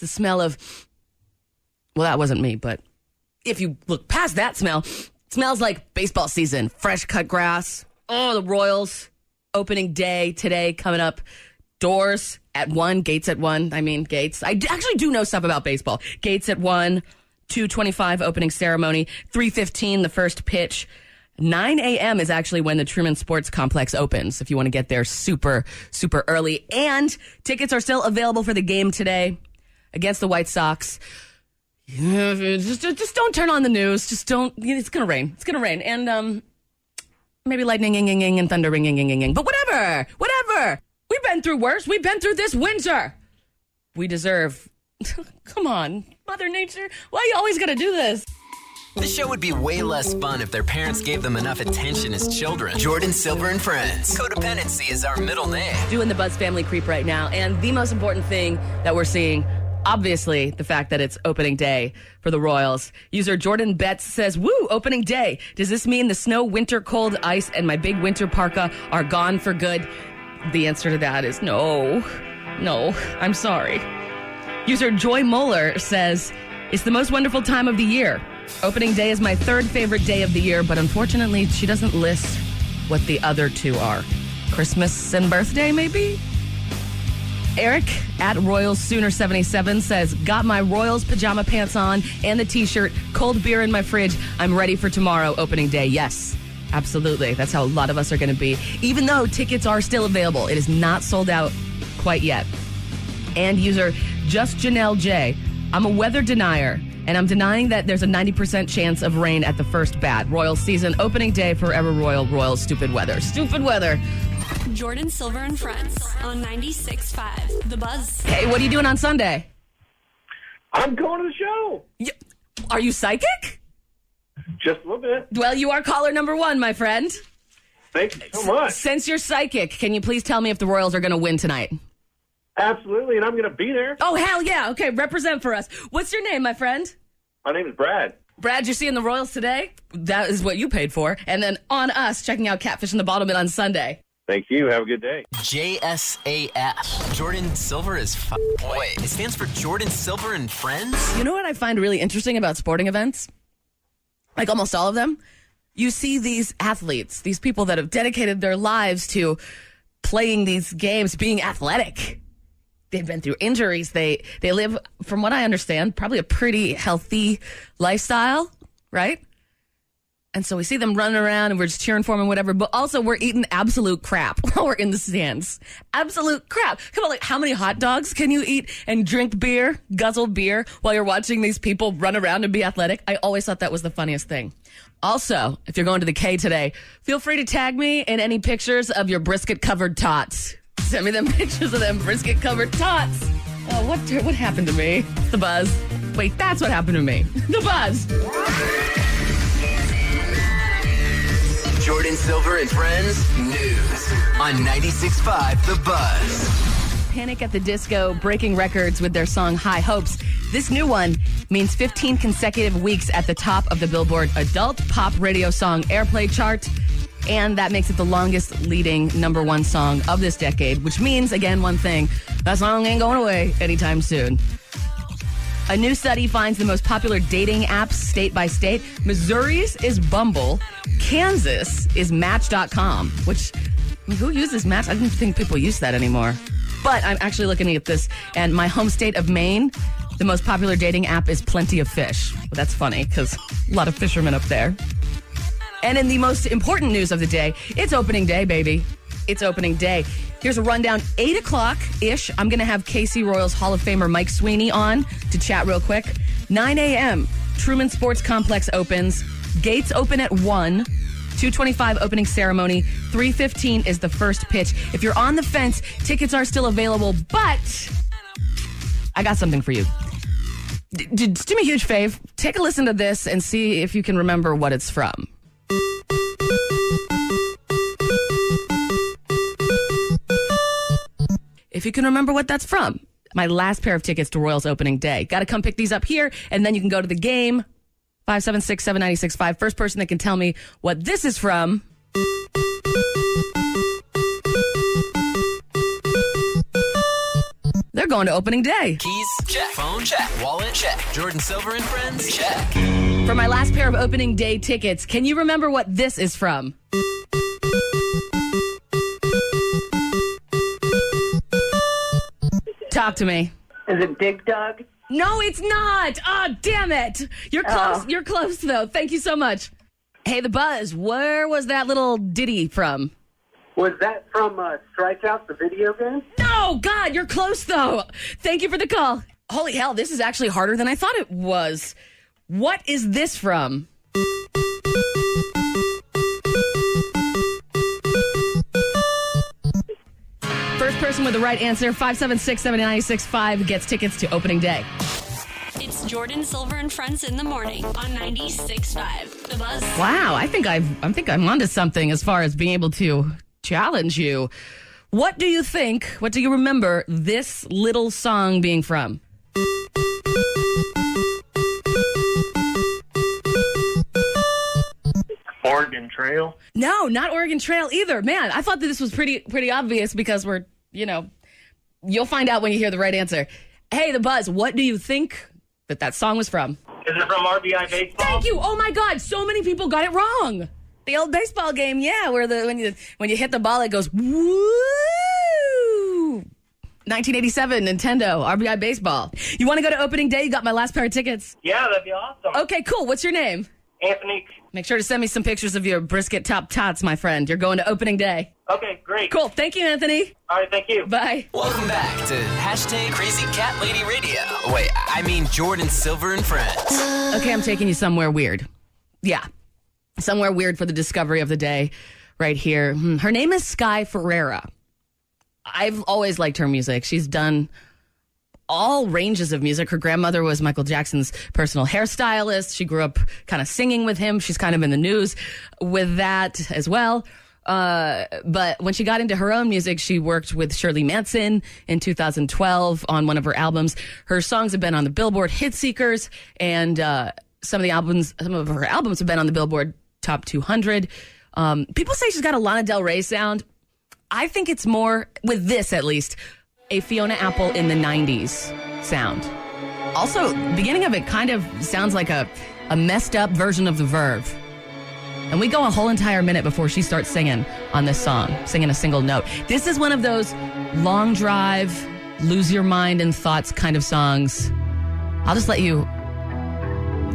The smell of, well, that wasn't me, but if you look past that smell, smells like baseball season, fresh cut grass. Oh, the Royals opening day today coming up. Doors at one, gates at one. I mean, gates. I actually do know stuff about baseball. Gates at one, 225 opening ceremony, 315 the first pitch. 9 a.m. is actually when the Truman Sports Complex opens if you want to get there super, super early. And tickets are still available for the game today against the White Sox. Just, just don't turn on the news. Just don't. It's gonna rain. It's gonna rain, and um, maybe lightning, ing, ing, ing, and thunder, ring, ing, ing, ing, ing. But whatever, whatever. We've been through worse. We've been through this winter. We deserve. Come on, Mother Nature. Why you always gotta do this? The show would be way less fun if their parents gave them enough attention as children. Jordan Silver and Friends. Codependency is our middle name. Doing the Buzz Family Creep right now, and the most important thing that we're seeing. Obviously, the fact that it's opening day for the Royals. User Jordan Betts says, Woo, opening day. Does this mean the snow, winter, cold, ice, and my big winter parka are gone for good? The answer to that is no. No, I'm sorry. User Joy Moeller says, It's the most wonderful time of the year. Opening day is my third favorite day of the year, but unfortunately, she doesn't list what the other two are. Christmas and birthday, maybe? Eric at Royals Sooner 77 says, Got my Royals pajama pants on and the t shirt, cold beer in my fridge. I'm ready for tomorrow, opening day. Yes, absolutely. That's how a lot of us are going to be. Even though tickets are still available, it is not sold out quite yet. And user Just Janelle J. I'm a weather denier, and I'm denying that there's a 90% chance of rain at the first bat. Royal season, opening day, forever Royal, Royal, stupid weather. Stupid weather. Jordan Silver and Friends on 96.5 The Buzz. Hey, what are you doing on Sunday? I'm going to the show. Y- Are you psychic? Just a little bit. Well, you are caller number one, my friend. Thank you so much. Since you're psychic, can you please tell me if the Royals are going to win tonight? Absolutely, and I'm going to be there. Oh, hell yeah. Okay, represent for us. What's your name, my friend? My name is Brad. Brad, you're seeing the Royals today? That is what you paid for. And then on us, checking out Catfish and the Bottlemen on Sunday. Thank you. Have a good day. JSAF. Jordan Silver is f- Wait, it stands for Jordan Silver and Friends? You know what I find really interesting about sporting events? Like almost all of them? You see these athletes, these people that have dedicated their lives to playing these games, being athletic. They've been through injuries. They they live, from what I understand, probably a pretty healthy lifestyle, right? And so we see them running around and we're just cheering for them and whatever, but also we're eating absolute crap while we're in the stands. Absolute crap. Come on, like how many hot dogs can you eat and drink beer, guzzle beer while you're watching these people run around and be athletic? I always thought that was the funniest thing. Also, if you're going to the K today, feel free to tag me in any pictures of your brisket covered tots. Send me them pictures of them brisket covered tots. Oh, what what happened to me? The buzz. Wait, that's what happened to me. The buzz. Jordan Silver and Friends News on 96.5 The Buzz. Panic at the Disco breaking records with their song High Hopes. This new one means 15 consecutive weeks at the top of the Billboard Adult Pop Radio Song Airplay chart. And that makes it the longest leading number one song of this decade, which means, again, one thing that song ain't going away anytime soon. A new study finds the most popular dating apps state by state. Missouri's is Bumble, Kansas is Match.com, which who uses Match? I didn't think people use that anymore. But I'm actually looking at this, and my home state of Maine, the most popular dating app is Plenty of Fish. Well, that's funny because a lot of fishermen up there. And in the most important news of the day, it's opening day, baby. It's opening day. Here's a rundown. Eight o'clock ish. I'm going to have KC Royals Hall of Famer Mike Sweeney on to chat real quick. 9 a.m. Truman Sports Complex opens. Gates open at 1. 225 opening ceremony. 315 is the first pitch. If you're on the fence, tickets are still available, but I got something for you. D- d- do me a huge fave. Take a listen to this and see if you can remember what it's from. If you can remember what that's from. My last pair of tickets to Royals opening day. Got to come pick these up here, and then you can go to the game. 576 7965. First person that can tell me what this is from. They're going to opening day. Keys? Check. Phone? Check. Wallet? Check. Jordan Silver and Friends? Check. For my last pair of opening day tickets, can you remember what this is from? Talk to me. Is it Dig Dug? No, it's not. Oh, damn it. You're close. Oh. You're close, though. Thank you so much. Hey, the buzz. Where was that little ditty from? Was that from uh, Strikeout, the video game? No, God, you're close, though. Thank you for the call. Holy hell, this is actually harder than I thought it was. What is this from? Person with the right answer, 576 7965, gets tickets to opening day. It's Jordan Silver and Friends in the morning on 96.5 The Buzz. Wow, I think I've I think I'm onto something as far as being able to challenge you. What do you think? What do you remember this little song being from? Oregon Trail. No, not Oregon Trail either. Man, I thought that this was pretty pretty obvious because we're, you know, you'll find out when you hear the right answer. Hey, the buzz, what do you think that that song was from? Is it from RBI Baseball? Thank you. Oh my god, so many people got it wrong. The old baseball game, yeah, where the when you when you hit the ball it goes woo. 1987 Nintendo RBI baseball. You want to go to opening day? You got my last pair of tickets. Yeah, that'd be awesome. Okay, cool. What's your name? Anthony. Make sure to send me some pictures of your brisket top tots, my friend. You're going to opening day. Okay, great. Cool. Thank you, Anthony. All right, thank you. Bye. Welcome back to hashtag Crazy Cat Lady Radio. Wait, I mean Jordan Silver and Friends. Okay, I'm taking you somewhere weird. Yeah. Somewhere weird for the discovery of the day right here. Hmm, Her name is Sky Ferreira. I've always liked her music. She's done all ranges of music. Her grandmother was Michael Jackson's personal hairstylist. She grew up kind of singing with him. She's kind of in the news with that as well. Uh, but when she got into her own music, she worked with Shirley Manson in 2012 on one of her albums. Her songs have been on the Billboard Heatseekers, and uh, some of the albums, some of her albums have been on the Billboard Top 200. Um, people say she's got a Lana Del Rey sound. I think it's more, with this at least, a Fiona Apple in the 90s sound. Also, beginning of it kind of sounds like a, a messed up version of The Verve. And we go a whole entire minute before she starts singing on this song, singing a single note. This is one of those long drive, lose your mind and thoughts kind of songs. I'll just let you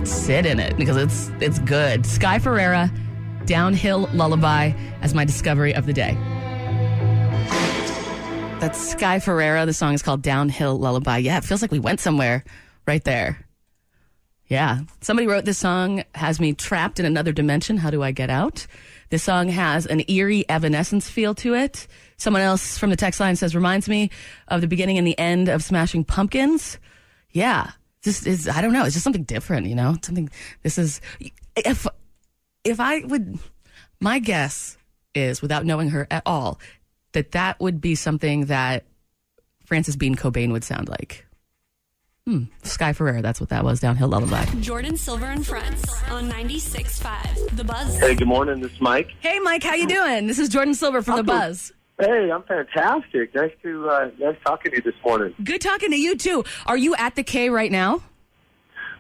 sit in it because it's it's good. Sky Ferreira, Downhill Lullaby as my discovery of the day. That's Sky Ferreira. The song is called Downhill Lullaby. Yeah, it feels like we went somewhere right there. Yeah. Somebody wrote this song, has me trapped in another dimension. How do I get out? This song has an eerie evanescence feel to it. Someone else from the text line says, reminds me of the beginning and the end of Smashing Pumpkins. Yeah. This is, I don't know. It's just something different, you know? Something, this is, if, if I would, my guess is, without knowing her at all, that that would be something that Frances Bean Cobain would sound like. Hmm. Sky Ferreira, that's what that was. Downhill Lullaby. Jordan Silver and Friends on 96.5 The Buzz. Hey, good morning. This is Mike. Hey, Mike, how you doing? This is Jordan Silver from The Buzz. Hey, I'm fantastic. Nice to uh, nice talking to you this morning. Good talking to you too. Are you at the K right now?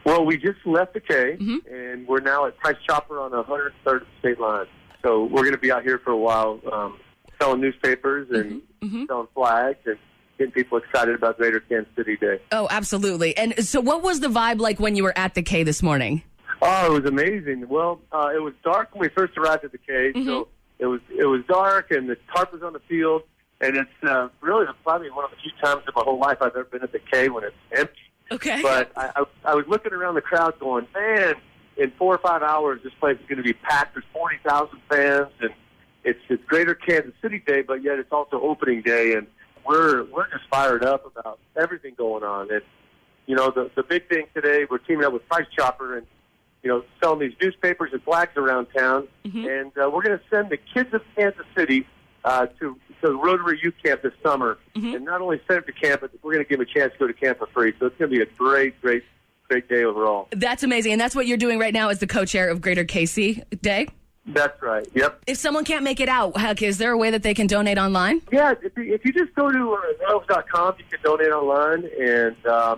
Well, we just left the K, and we're now at Price Chopper on the 103rd State Line. So we're going to be out here for a while, um, selling newspapers and selling flags, and getting people excited about Greater Kansas City Day. Oh, absolutely. And so, what was the vibe like when you were at the K this morning? Oh, it was amazing. Well, uh, it was dark when we first arrived at the K, so it was it was dark, and the tarp was on the field, and it's uh, really probably one of the few times in my whole life I've ever been at the K when it's empty. Okay. But I, I, I was looking around the crowd, going, man, in four or five hours, this place is going to be packed. There's forty thousand fans, and it's it's Greater Kansas City Day, but yet it's also opening day, and we're we're just fired up about everything going on. And you know, the the big thing today, we're teaming up with Price Chopper, and you know, selling these newspapers and flags around town, and uh, we're going to send the kids of Kansas City uh, to to Rotary Youth Camp this summer, and not only send them to camp, but we're going to give them a chance to go to camp for free. So it's going to be a great, great, great day overall. That's amazing. And that's what you're doing right now as the co chair of Greater KC Day. That's right. Yep. If someone can't make it out, heck, is there a way that they can donate online? Yeah, if you, if you just go to uh, Royals.com, you can donate online and, uh,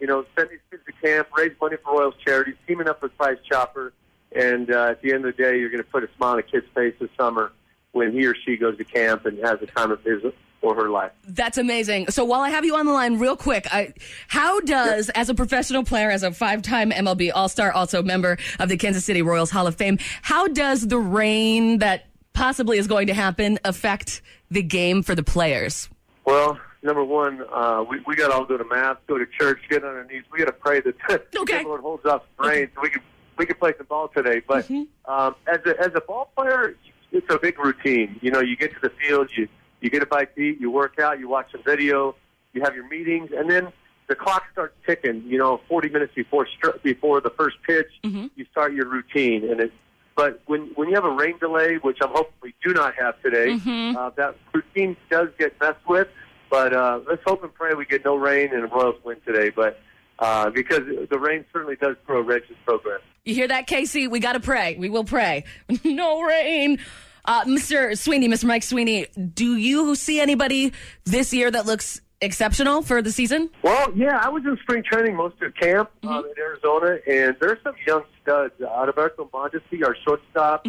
you know, send these kids to camp, raise money for Royals charities, teaming up with Price Chopper. And uh, at the end of the day, you're going to put a smile on a kid's face this summer when he or she goes to camp and has the time of his or her life. That's amazing. So while I have you on the line, real quick, I, how does, as a professional player, as a five-time MLB All-Star, also member of the Kansas City Royals Hall of Fame, how does the rain that possibly is going to happen affect the game for the players? Well, number one, uh, we, we got to all go to mass, go to church, get on our knees. We got to pray that Okay. the Lord holds us rain so we can we can play some ball today. But Mm-hmm. um, as a as a ball player, it's a big routine. You know, you get to the field, you you get a bite to eat, you work out, you watch some video, you have your meetings, and then the clock starts ticking. You know, 40 minutes before str- before the first pitch, Mm-hmm. you start your routine, and it. But when when you have a rain delay, which I'm hoping we do not have today, Mm-hmm. uh, that routine does get messed with. But uh, let's hope and pray we get no rain and the Royals win today. But uh, because the rain certainly does throw a wrench in program. You hear that, Casey? We got to pray. We will pray. no rain. Uh, Mr. Sweeney, Mr. Mike Sweeney, do you see anybody this year that looks exceptional for the season? Well, yeah, I was in spring training most of camp uh, in Arizona, and there's some young studs. Adalberto Mondesi, our shortstop,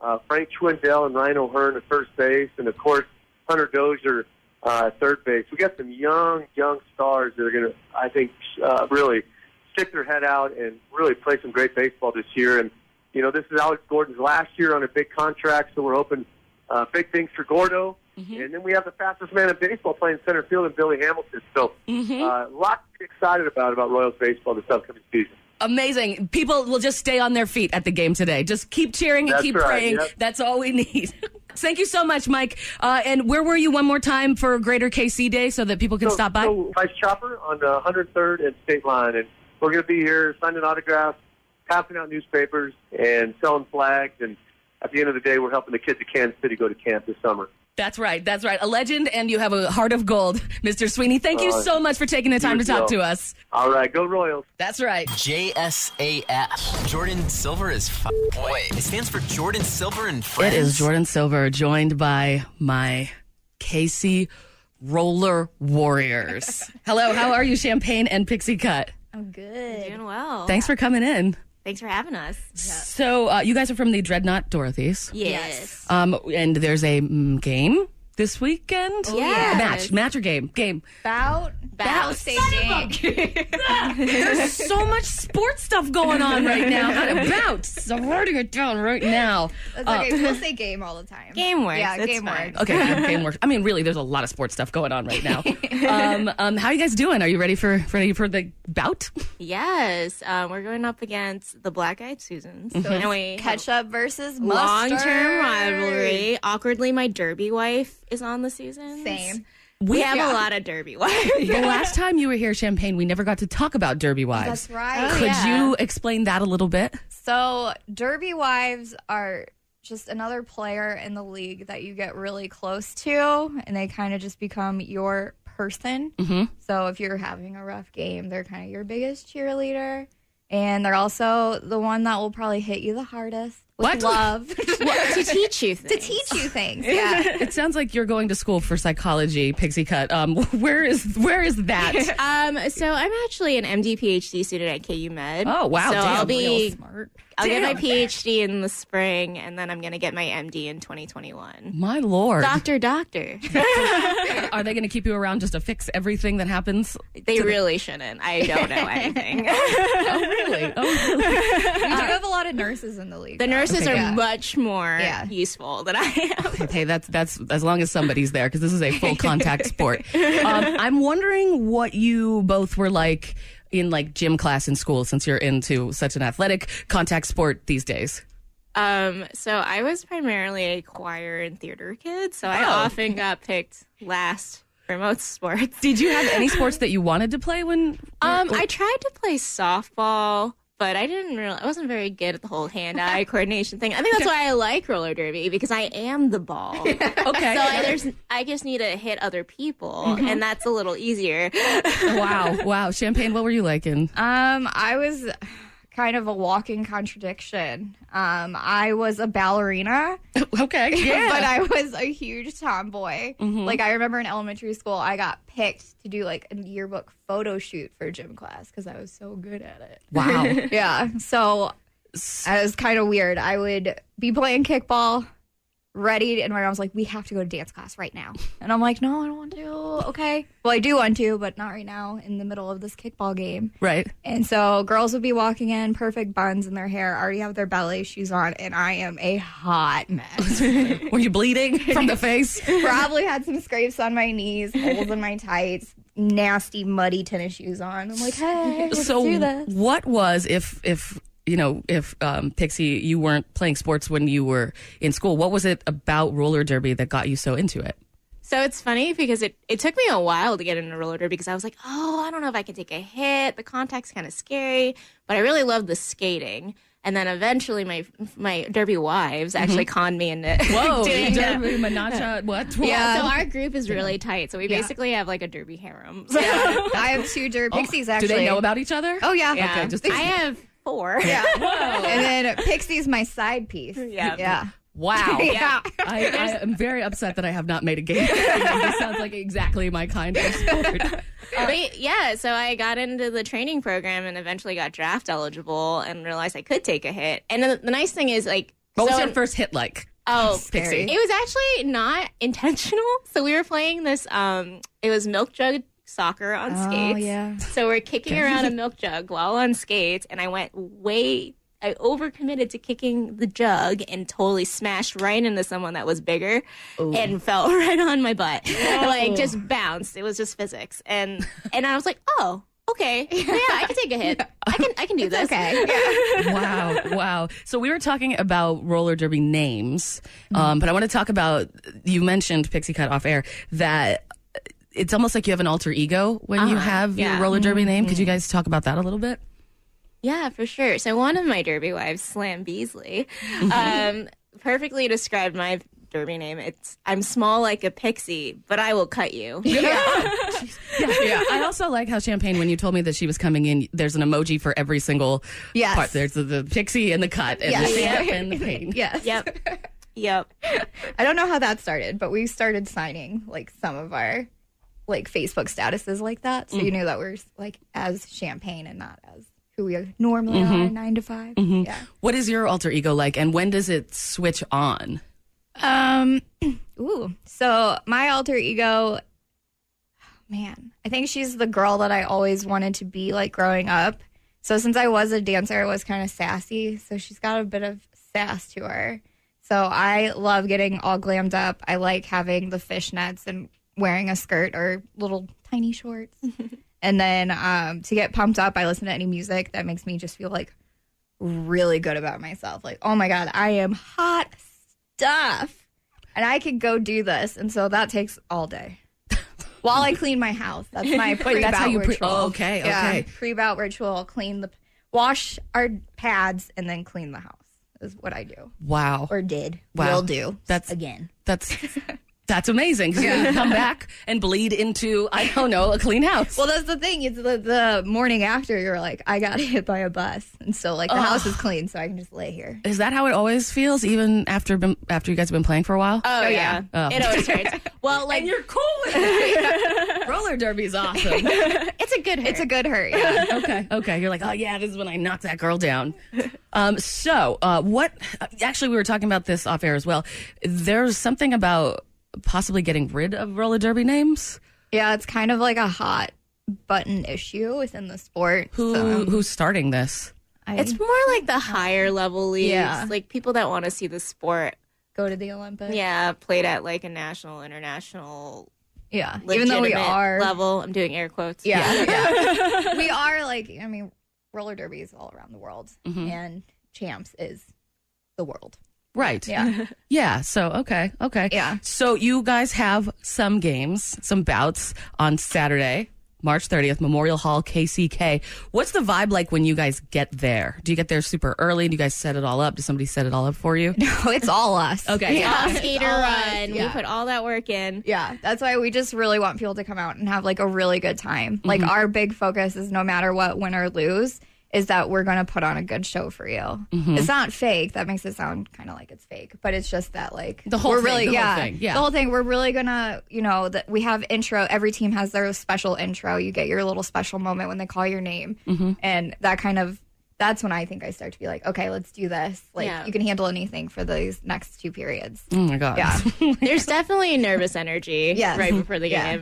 uh, Frank Schwindel and Ryan O'Hearn at first base, and of course Hunter Dozier uh, at third base. We got some young, young stars that are going to, I think, uh, really stick their head out and really play some great baseball this year. And you know, this is Alex Gordon's last year on a big contract, so we're hoping uh, big things for Gordo. And then we have the fastest man in baseball playing center field in Billy Hamilton. So, uh, lots to be excited about about Royals baseball this upcoming season. Amazing. People will just stay on their feet at the game today. Just keep cheering and That's keep right, praying. yep. That's all we need. Thank you so much, Mike. Uh, and where were you one more time for Greater KC Day so that people can so, stop by? So, Price Chopper on the 103rd and State Line, and we're going to be here signing autographs, passing out newspapers, and selling flags. And at the end of the day, we're helping the kids of Kansas City go to camp this summer. That's right. That's right. A legend, and you have a heart of gold, Mr. Sweeney. Thank you Uh, so much for taking the time to talk well. to us. All right, go Royals. That's right. JSAF. Jordan Silver is f- boy. It stands for Jordan Silver and Friends. It is Jordan Silver, joined by my KC Roller Warriors. Hello, how are you, Champagne and Pixie Cut? I'm good. Doing well. Thanks for coming in. Thanks for having us. So, uh, you guys are from the Dreadnought Dorothy's. Yes. Um, and there's a mm, game this weekend. yes. A match, match or game, game. Bout, Bout. stage game. There's so much sports stuff going on right now. Not about. So I'm writing it down right now. That's Uh, okay. we'll say game all the time. Game works. Yeah, It's game fine. works. Okay, yeah, game works. I mean, really, there's a lot of sports stuff going on right now. Um, um, how are you guys doing? Are you ready for ready for the bout? Yes. Um, we're going up against the Black Eyed Susans. And we have Ketchup versus Long-term rivalry. Awkwardly, my Derby wife is on the season. Same. We have Yeah. a lot of Derby wives. The last time you were here, Champagne, we never got to talk about Derby Wives. That's right. Could yeah. you explain that a little bit? So, Derby Wives are just another player in the league that you get really close to, and they kind of just become your person. Mm-hmm. So, if you're having a rough game, they're kind of your biggest cheerleader. And they're also the one that will probably hit you the hardest with What? love to teach you things. to teach you things. Yeah. It sounds like you're going to school for psychology, Pixie Cut. Um, where is where is that? Um, so I'm actually an MD PhD student at KU Med. Oh, wow, So damn, I'll be Real smart. I'll get my PhD in the spring, and then I'm gonna get my MD in 2021. My lord, Doctor, doctor. are they going to keep you around just to fix everything that happens? They really shouldn't. I don't know anything. Oh, really? Oh, really? We do have a lot of nurses in the league. the though. nurses Okay, are yeah. much more Yeah. useful than I am. Hey, that's that's as long as somebody's there because this is a full contact sport. Um, I'm wondering what you both were like in like gym class in school since you're into such an athletic contact sport these days. Um, so I was primarily a choir and theater kid, so I Oh. often got picked last for most sports. Did you have any sports that you wanted to play when? Um, I tried to play softball, but I didn't really. I wasn't very good at the whole hand-eye coordination thing. I think that's why I like roller derby because I am the ball. okay. So I, there's, I just need to hit other people, and that's a little easier. wow, wow. Champagne, what were you liking? Um, I was kind of a walking contradiction. Um, I was a ballerina, Okay, yeah. but I was a huge tomboy. Mm-hmm. Like I remember in elementary school, I got picked to do like a yearbook photo shoot for gym class because I was so good at it. wow. yeah, so I was kind of weird. I would be playing kickball, ready, and my mom's like, "We have to go to dance class right now," and I'm like, "No, I don't want to." Okay, well, I do want to, but not right now. In the middle of this kickball game. Right. And so girls would be walking in, perfect buns in their hair, already have their ballet shoes on, and I am a hot mess. Were you bleeding from the face? Probably had some scrapes on my knees, holes in my tights, nasty, muddy tennis shoes on. I'm like, hey, let's so do this. what was if if you know if um, Pixie you weren't playing sports when you were in school? What was it about roller derby that got you so into it? So it's funny because it, it took me a while to get into roller derby because I was like, oh, I don't know if I can take a hit. The contact's kind of scary, but I really love the skating. And then eventually, my my derby wives actually conned me into Whoa, doing it. derby, manacha, what? Yeah, so our group is really tight. So we basically have like a derby harem. So, I have two derby pixies Do actually. Do they know about each other? Oh yeah. yeah, Okay, just- I have four. Yeah. And then Pixie's my side piece. Yeah. Yeah. Wow. Yeah. I, I am very upset that I have not made a game. this sounds like exactly my kind of sport. But yeah, so I got into the training program and eventually got draft eligible and realized I could take a hit. And the, the nice thing is like, What was so- your first hit like? Oh, Pixie. It was actually not intentional. So we were playing this. Um, it was milk jug soccer on Oh, skates. yeah. So we're kicking around a milk jug while on skates, and I went way. I overcommitted to kicking the jug and totally smashed right into someone that was bigger and fell right on my butt. Like just bounced. It was just physics. And and I was like, oh, okay. Yeah, I can take a hit. I can I can do this. Okay. wow, wow. So we were talking about roller derby names, um, but I want to talk about. You mentioned Pixie Cut off air that it's almost like you have an alter ego when you uh-huh. have your roller derby name. Could you mm-hmm. guys talk about that a little bit? Yeah, for sure. So one of my derby wives, Slam Beasley, mm-hmm. um, perfectly described my derby name. It's I'm small like a pixie, but I will cut you. yeah. yeah. I also like how Champagne, when you told me that she was coming in, there's an emoji for every single Yes. part. There's the, the pixie and the cut and Yes. the stamp and the pain. Yes. Yep. Yep. I don't know how that started, but we started signing like some of our like Facebook statuses like that, so you mm-hmm. knew that we're like as champagne and not as who we are normally mm-hmm. are nine to 5 mm-hmm. Yeah. What is your alter ego like, and when does it switch on? Um. Ooh. So my alter ego, man, I think she's the girl that I always wanted to be like growing up. So since I was a dancer, I was kind of sassy. So she's got a bit of sass to her. So I love getting all glammed up. I like having the fishnets and wearing a skirt or little tiny shorts. and then um, to get pumped up, I listen to any music that makes me just feel like really good about myself. Like, oh my God, I am hot stuff. And I could go do this. And so that takes all day. While I clean my house. That's my pre that's how bout you pre- ritual. oh, okay, okay. Pre bout ritual. Clean the, wash our pads and then clean the house is what I do. Wow. Or did. Wow. Will do. That's- again. That's That's amazing. 'cause you can come back and bleed into, I don't know, a clean house. Well, that's the thing. It's the, the morning after you're like, I got hit by a bus, and so like the house is clean, so I can just lay here. Is that how it always feels, even after been, after you guys have been playing for a while? Oh, yeah. Oh. It always hurts. Well, like, and you're cool with it. Roller derby's awesome. it's a good hurt. It's a good hurt. Yeah. okay, okay. You're like, oh yeah, this is when I knocked that girl down. Um, so, uh, what? Actually, we were talking about this off air as well. There's something about possibly getting rid of roller derby names. yeah, it's kind of like a hot button issue within the sport. Who so who's starting this? I It's more like the higher level leagues, Yeah. like people that want to see the sport. go to the Olympics. Yeah, played at like a national, international, yeah. Even though we are, level. I'm doing air quotes. yeah, yeah. we are like, I mean, roller derby is all around the world, Mm-hmm. and champs is the world. Right. Yeah. Yeah. So okay. Okay. Yeah. So you guys have some games, some bouts on Saturday, March 30th, Memorial Hall, KCK. What's the vibe like when you guys get there? Do you get there super early? Do you guys set it all up? Does somebody set it all up for you? No, it's all us. Okay. Yeah. All skater run. yeah. We put all that work in. Yeah, that's why we just really want people to come out and have like a really good time. Like Mm-hmm. our big focus is no matter what, win or lose, is that we're going to put on a good show for you. Mm-hmm. It's not fake. That makes it sound kind of like it's fake, but it's just that like The whole we're thing, really the whole yeah, thing, yeah. the whole thing. We're really gonna you know that we have intro. Every team has their special intro. You get your little special moment when they call your name, Mm-hmm. and that kind of. That's when I think I start to be like, okay, let's do this. Like, Yeah. you can handle anything for these next two periods. Oh my God. Yeah. There's definitely a nervous energy Yes. right before the Yeah.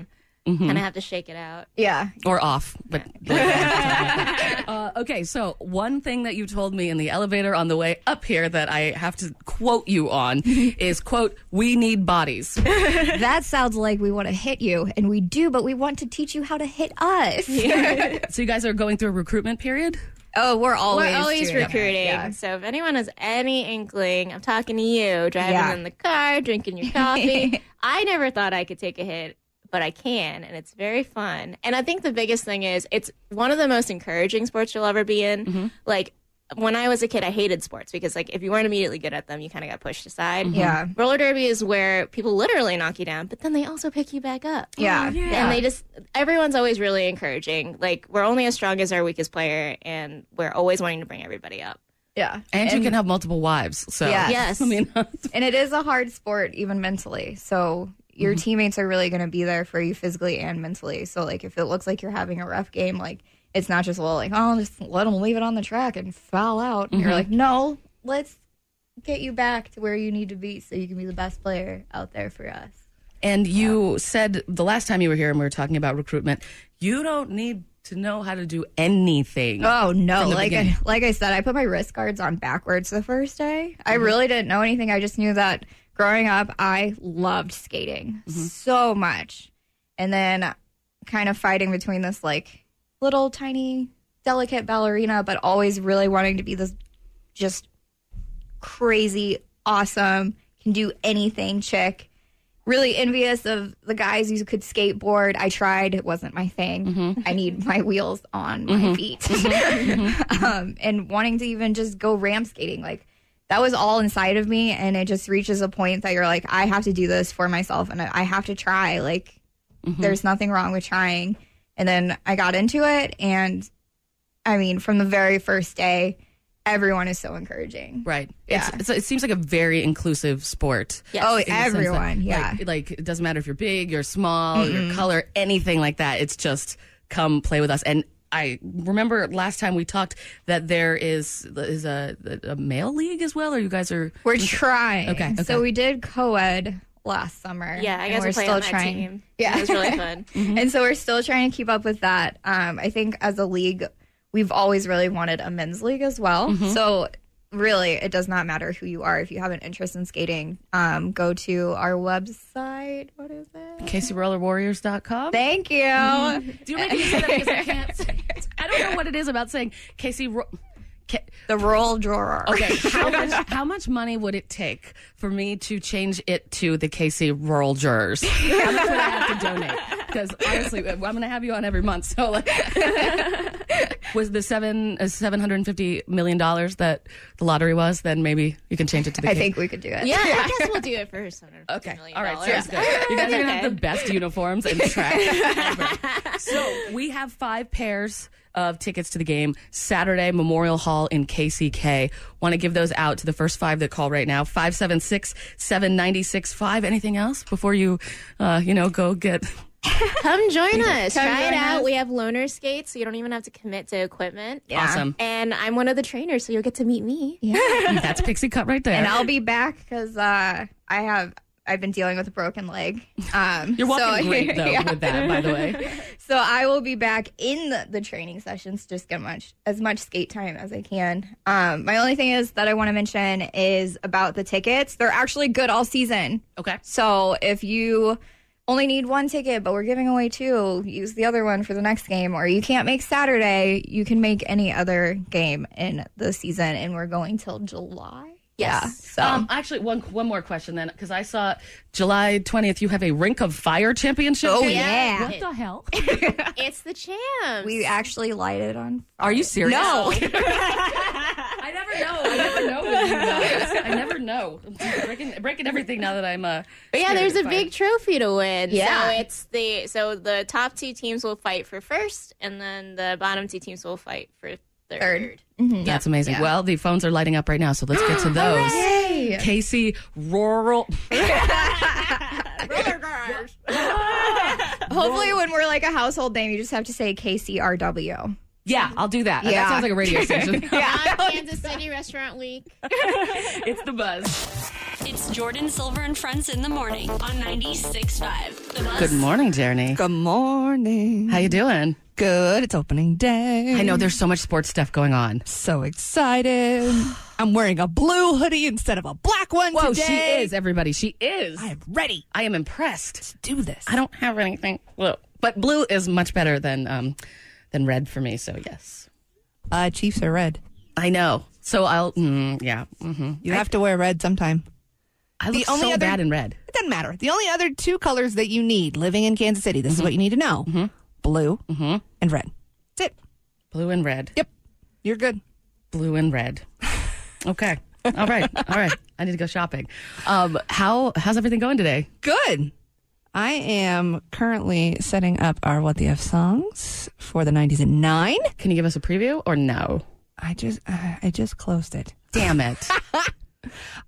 Game. Kind of have to shake it out. Yeah. or off. But uh, okay, so one thing that you told me in the elevator on the way up here that I have to quote you on is quote, "We need bodies." that sounds like we want to hit you, and we do, but we want to teach you how to hit us. so you guys are going through a recruitment period. Oh, we're always We're always recruiting. Yeah. So if anyone has any inkling, I'm talking to you, driving Yeah. in the car, drinking your coffee. I never thought I could take a hit, but I can, and it's very fun. And I think the biggest thing is it's one of the most encouraging sports you'll ever be in. Mm-hmm. Like when I was a kid, I hated sports because like if you weren't immediately good at them, you kind of got pushed aside. Mm-hmm. Yeah. Roller derby is where people literally knock you down, but then they also pick you back up. Yeah. And they just, everyone's always really encouraging. Like, we're only as strong as our weakest player, and we're always wanting to bring everybody up. Yeah. And, you can have multiple wives. So Yes. Yes. I mean, And it is a hard sport, even mentally. So your Mm-hmm. teammates are really going to be there for you physically and mentally. So, like, if it looks like you're having a rough game, like, it's not just, well, like, oh, just let them leave it on the track and foul out. Mm-hmm. You're like, no, let's get you back to where you need to be so you can be the best player out there for us. and you said the last time you were here and we were talking about recruitment, you don't need to know how to do anything. Oh no! Like beginning. I, like I said, I put my wrist guards on backwards the first day. I really didn't know anything. I just knew that growing up, I loved skating mm-hmm. so much, and then kind of fighting between this like little tiny delicate ballerina, but always really wanting to be this just crazy, awesome, can do anything chick. Really envious of the guys who could skateboard. I tried; it wasn't my thing. Mm-hmm. I need my wheels on my mm-hmm. feet, um, and wanting to even just go ramp skating. Like that was all inside of me, and it just reaches a point that you're like, I have to do this for myself, and I have to try. Like, mm-hmm. there's nothing wrong with trying. And then I got into it, and I mean, from the very first day, everyone is so encouraging. Right. Yeah. It's, it's, it seems like a very inclusive sport. Yes. Oh, sense that, everyone, yeah. Like, like, it doesn't matter if you're big, you're small, your color, anything like that. It's just come play with us. And I remember last time we talked that there is is a, a male league as well, or you guys are We're trying. Okay, okay. So we did co-ed last summer. Yeah, I and guess we're we're still on that trying. team. Yeah. It was really fun. And so we're still trying to keep up with that. Um, I think as a league, we've always really wanted a men's league as well. So really, it does not matter who you are. If you have an interest in skating, um, go to our website. What is it? KCRollerWarriors.com. Thank you. Do you want me say that because I can't say it? I don't know what it is about saying Casey. Ro- Ca- The roll drawer. Okay, how much how much money would it take for me to change it to the Casey Rural Jurors? How much would I have to donate? Because honestly, I'm going to have you on every month. So, like, was the seven uh, seven hundred and fifty million dollars that the lottery was? Then maybe you can change it to the. I cake. think we could do it. Yeah, I guess we'll do it for 750 Okay. million All right. dollars. Sounds good. You guys are gonna have the best uniforms and track. ever. so we have five pairs of tickets to the game Saturday Memorial Hall in KCK. Want to give those out to the first five that call right now. Five seven six seven ninety six five. Anything else before you, uh, you know, go get. Come join us. Come Try it join out. us. We have loaner skates, so you don't even have to commit to equipment. Yeah. Awesome. And I'm one of the trainers, so you'll get to meet me. Yeah. That's Pixie Cut right there. And I'll be back because uh, I have I've been dealing with a broken leg. Um, You're walking so- great though yeah. with that, by the way. So I will be back in the, the training sessions, just get much as much skate time as I can. Um, my only thing is that I want to mention is about the tickets. They're actually good all season. Okay. So if you only need one ticket, but we're giving away two, use the other one for the next game. Or you can't make Saturday, you can make any other game in the season, and we're going till July. Yeah. So Um, actually, one one more question then, because I saw July twentieth. You have a Rink of Fire championship. Oh, game? yeah. What the hell? It's the champs. we actually light it on. Are you serious? No. I never know. I never know with you guys. I never know. I'm breaking, breaking everything now that I'm. Uh, But yeah, there's a fight. big trophy to win. Yeah. So it's the so the top two teams will fight for first, and then the bottom two teams will fight for third. Third. Mm-hmm. That's amazing. Well, the phones are lighting up right now, so let's get to those. Yay. Casey Rural. Hopefully, when we're like a household name, you just have to say KCRW. Yeah, I'll do that. Yeah. That sounds like a radio station. On Kansas City Restaurant Week. it's the buzz. It's Jordan Silver and Friends in the morning on 96.5. The Buzz. Good morning, Jeremy. Good morning. How you doing? Good. It's opening day. I know there's so much sports stuff going on. So excited. I'm wearing a blue hoodie instead of a black one Whoa, today. she is, everybody. She is. I am ready I am impressed. to do this. I don't have anything blue, but blue is much better than um than red for me. So yes, Uh, Chiefs are red. I know. So I'll mm, yeah. hmm You have to wear red sometime. I The look only so other- bad in red. It doesn't matter. The only other two colors that you need living in Kansas City, this is what you need to know blue and red. That's it. Blue and red. Yep. You're good. Blue and red. Okay. All right. All right. I need to go shopping. Um, how how's everything going today? Good. I am currently setting up our What the F songs for the 90s at 9. Can you give us a preview or no? I just uh, I just closed it. Damn it.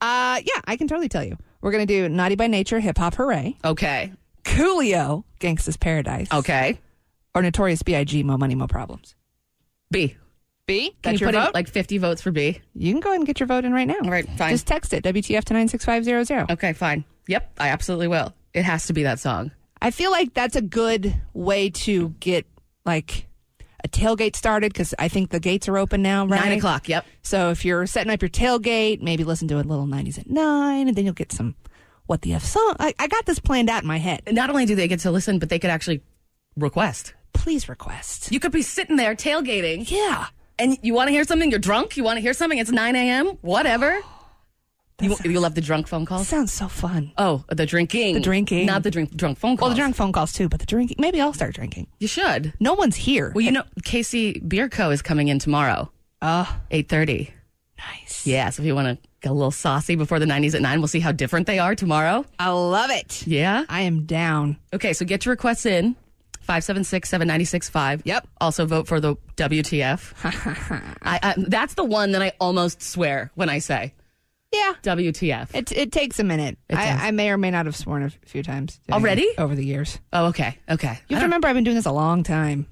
Uh yeah, I can totally tell you. We're going to do Naughty by Nature, Hip Hop Hooray, Okay. Coolio, Gangsta's Paradise, Okay. Or Notorious B.I.G. Mo Money Mo Problems. B. B, Can that's you your put in vote. like 50 votes for B? you can go ahead and get your vote in right now. All right, fine. Just text it WTF to 96500. Okay, fine. Yep, I absolutely will. It has to be that song. I feel like that's a good way to get like a tailgate started because I think the gates are open now, right? Nine o'clock. Yep. So if you're setting up your tailgate, maybe listen to a little 90s at 9, and then you'll get some What the F song. I, I got this planned out in my head. Not only do they get to listen, but they could actually request. Please request. You could be sitting there tailgating, Yeah. and you want to hear something. You're drunk. You want to hear something. It's 9 a.m. Whatever. You, you love the drunk phone calls. Sounds so fun. Oh, the drinking. The drinking. Not the drink, drunk phone calls. Well, the drunk phone calls too, but the drinking. Maybe I'll start drinking. You should. No one's here. Well, you know, Casey Beer Co. is coming in tomorrow, uh, 8.30. nice. Yeah, so if you want to get a little saucy before the 90s at 9, we'll see how different they are tomorrow. I love it. Yeah? I am down. Okay, so get your requests in. 576-7965. Yep. Also vote for the WTF. I, I, that's the one that I almost swear when I say Yeah. WTF. It, it takes a minute. I, I may or may not have sworn a few times Already? over the years. oh, okay. Okay. You have to remember, I've been doing this a long time,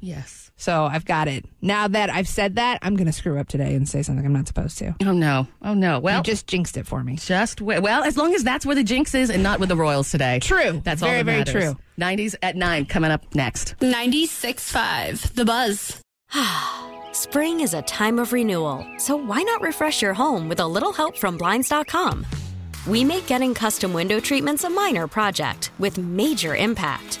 Yes. So I've got it. Now that I've said that, I'm going to screw up today and say something I'm not supposed to. Oh, no. Oh, no. Well, you just jinxed it for me. Just wait. Well, as long as that's where the jinx is and not with the Royals today. True. That's all Very, that very matters. true. 90s at 9 coming up next. 96.5. The Buzz. Spring is a time of renewal, so why not refresh your home with a little help from Blinds.com? We make getting custom window treatments a minor project with major impact.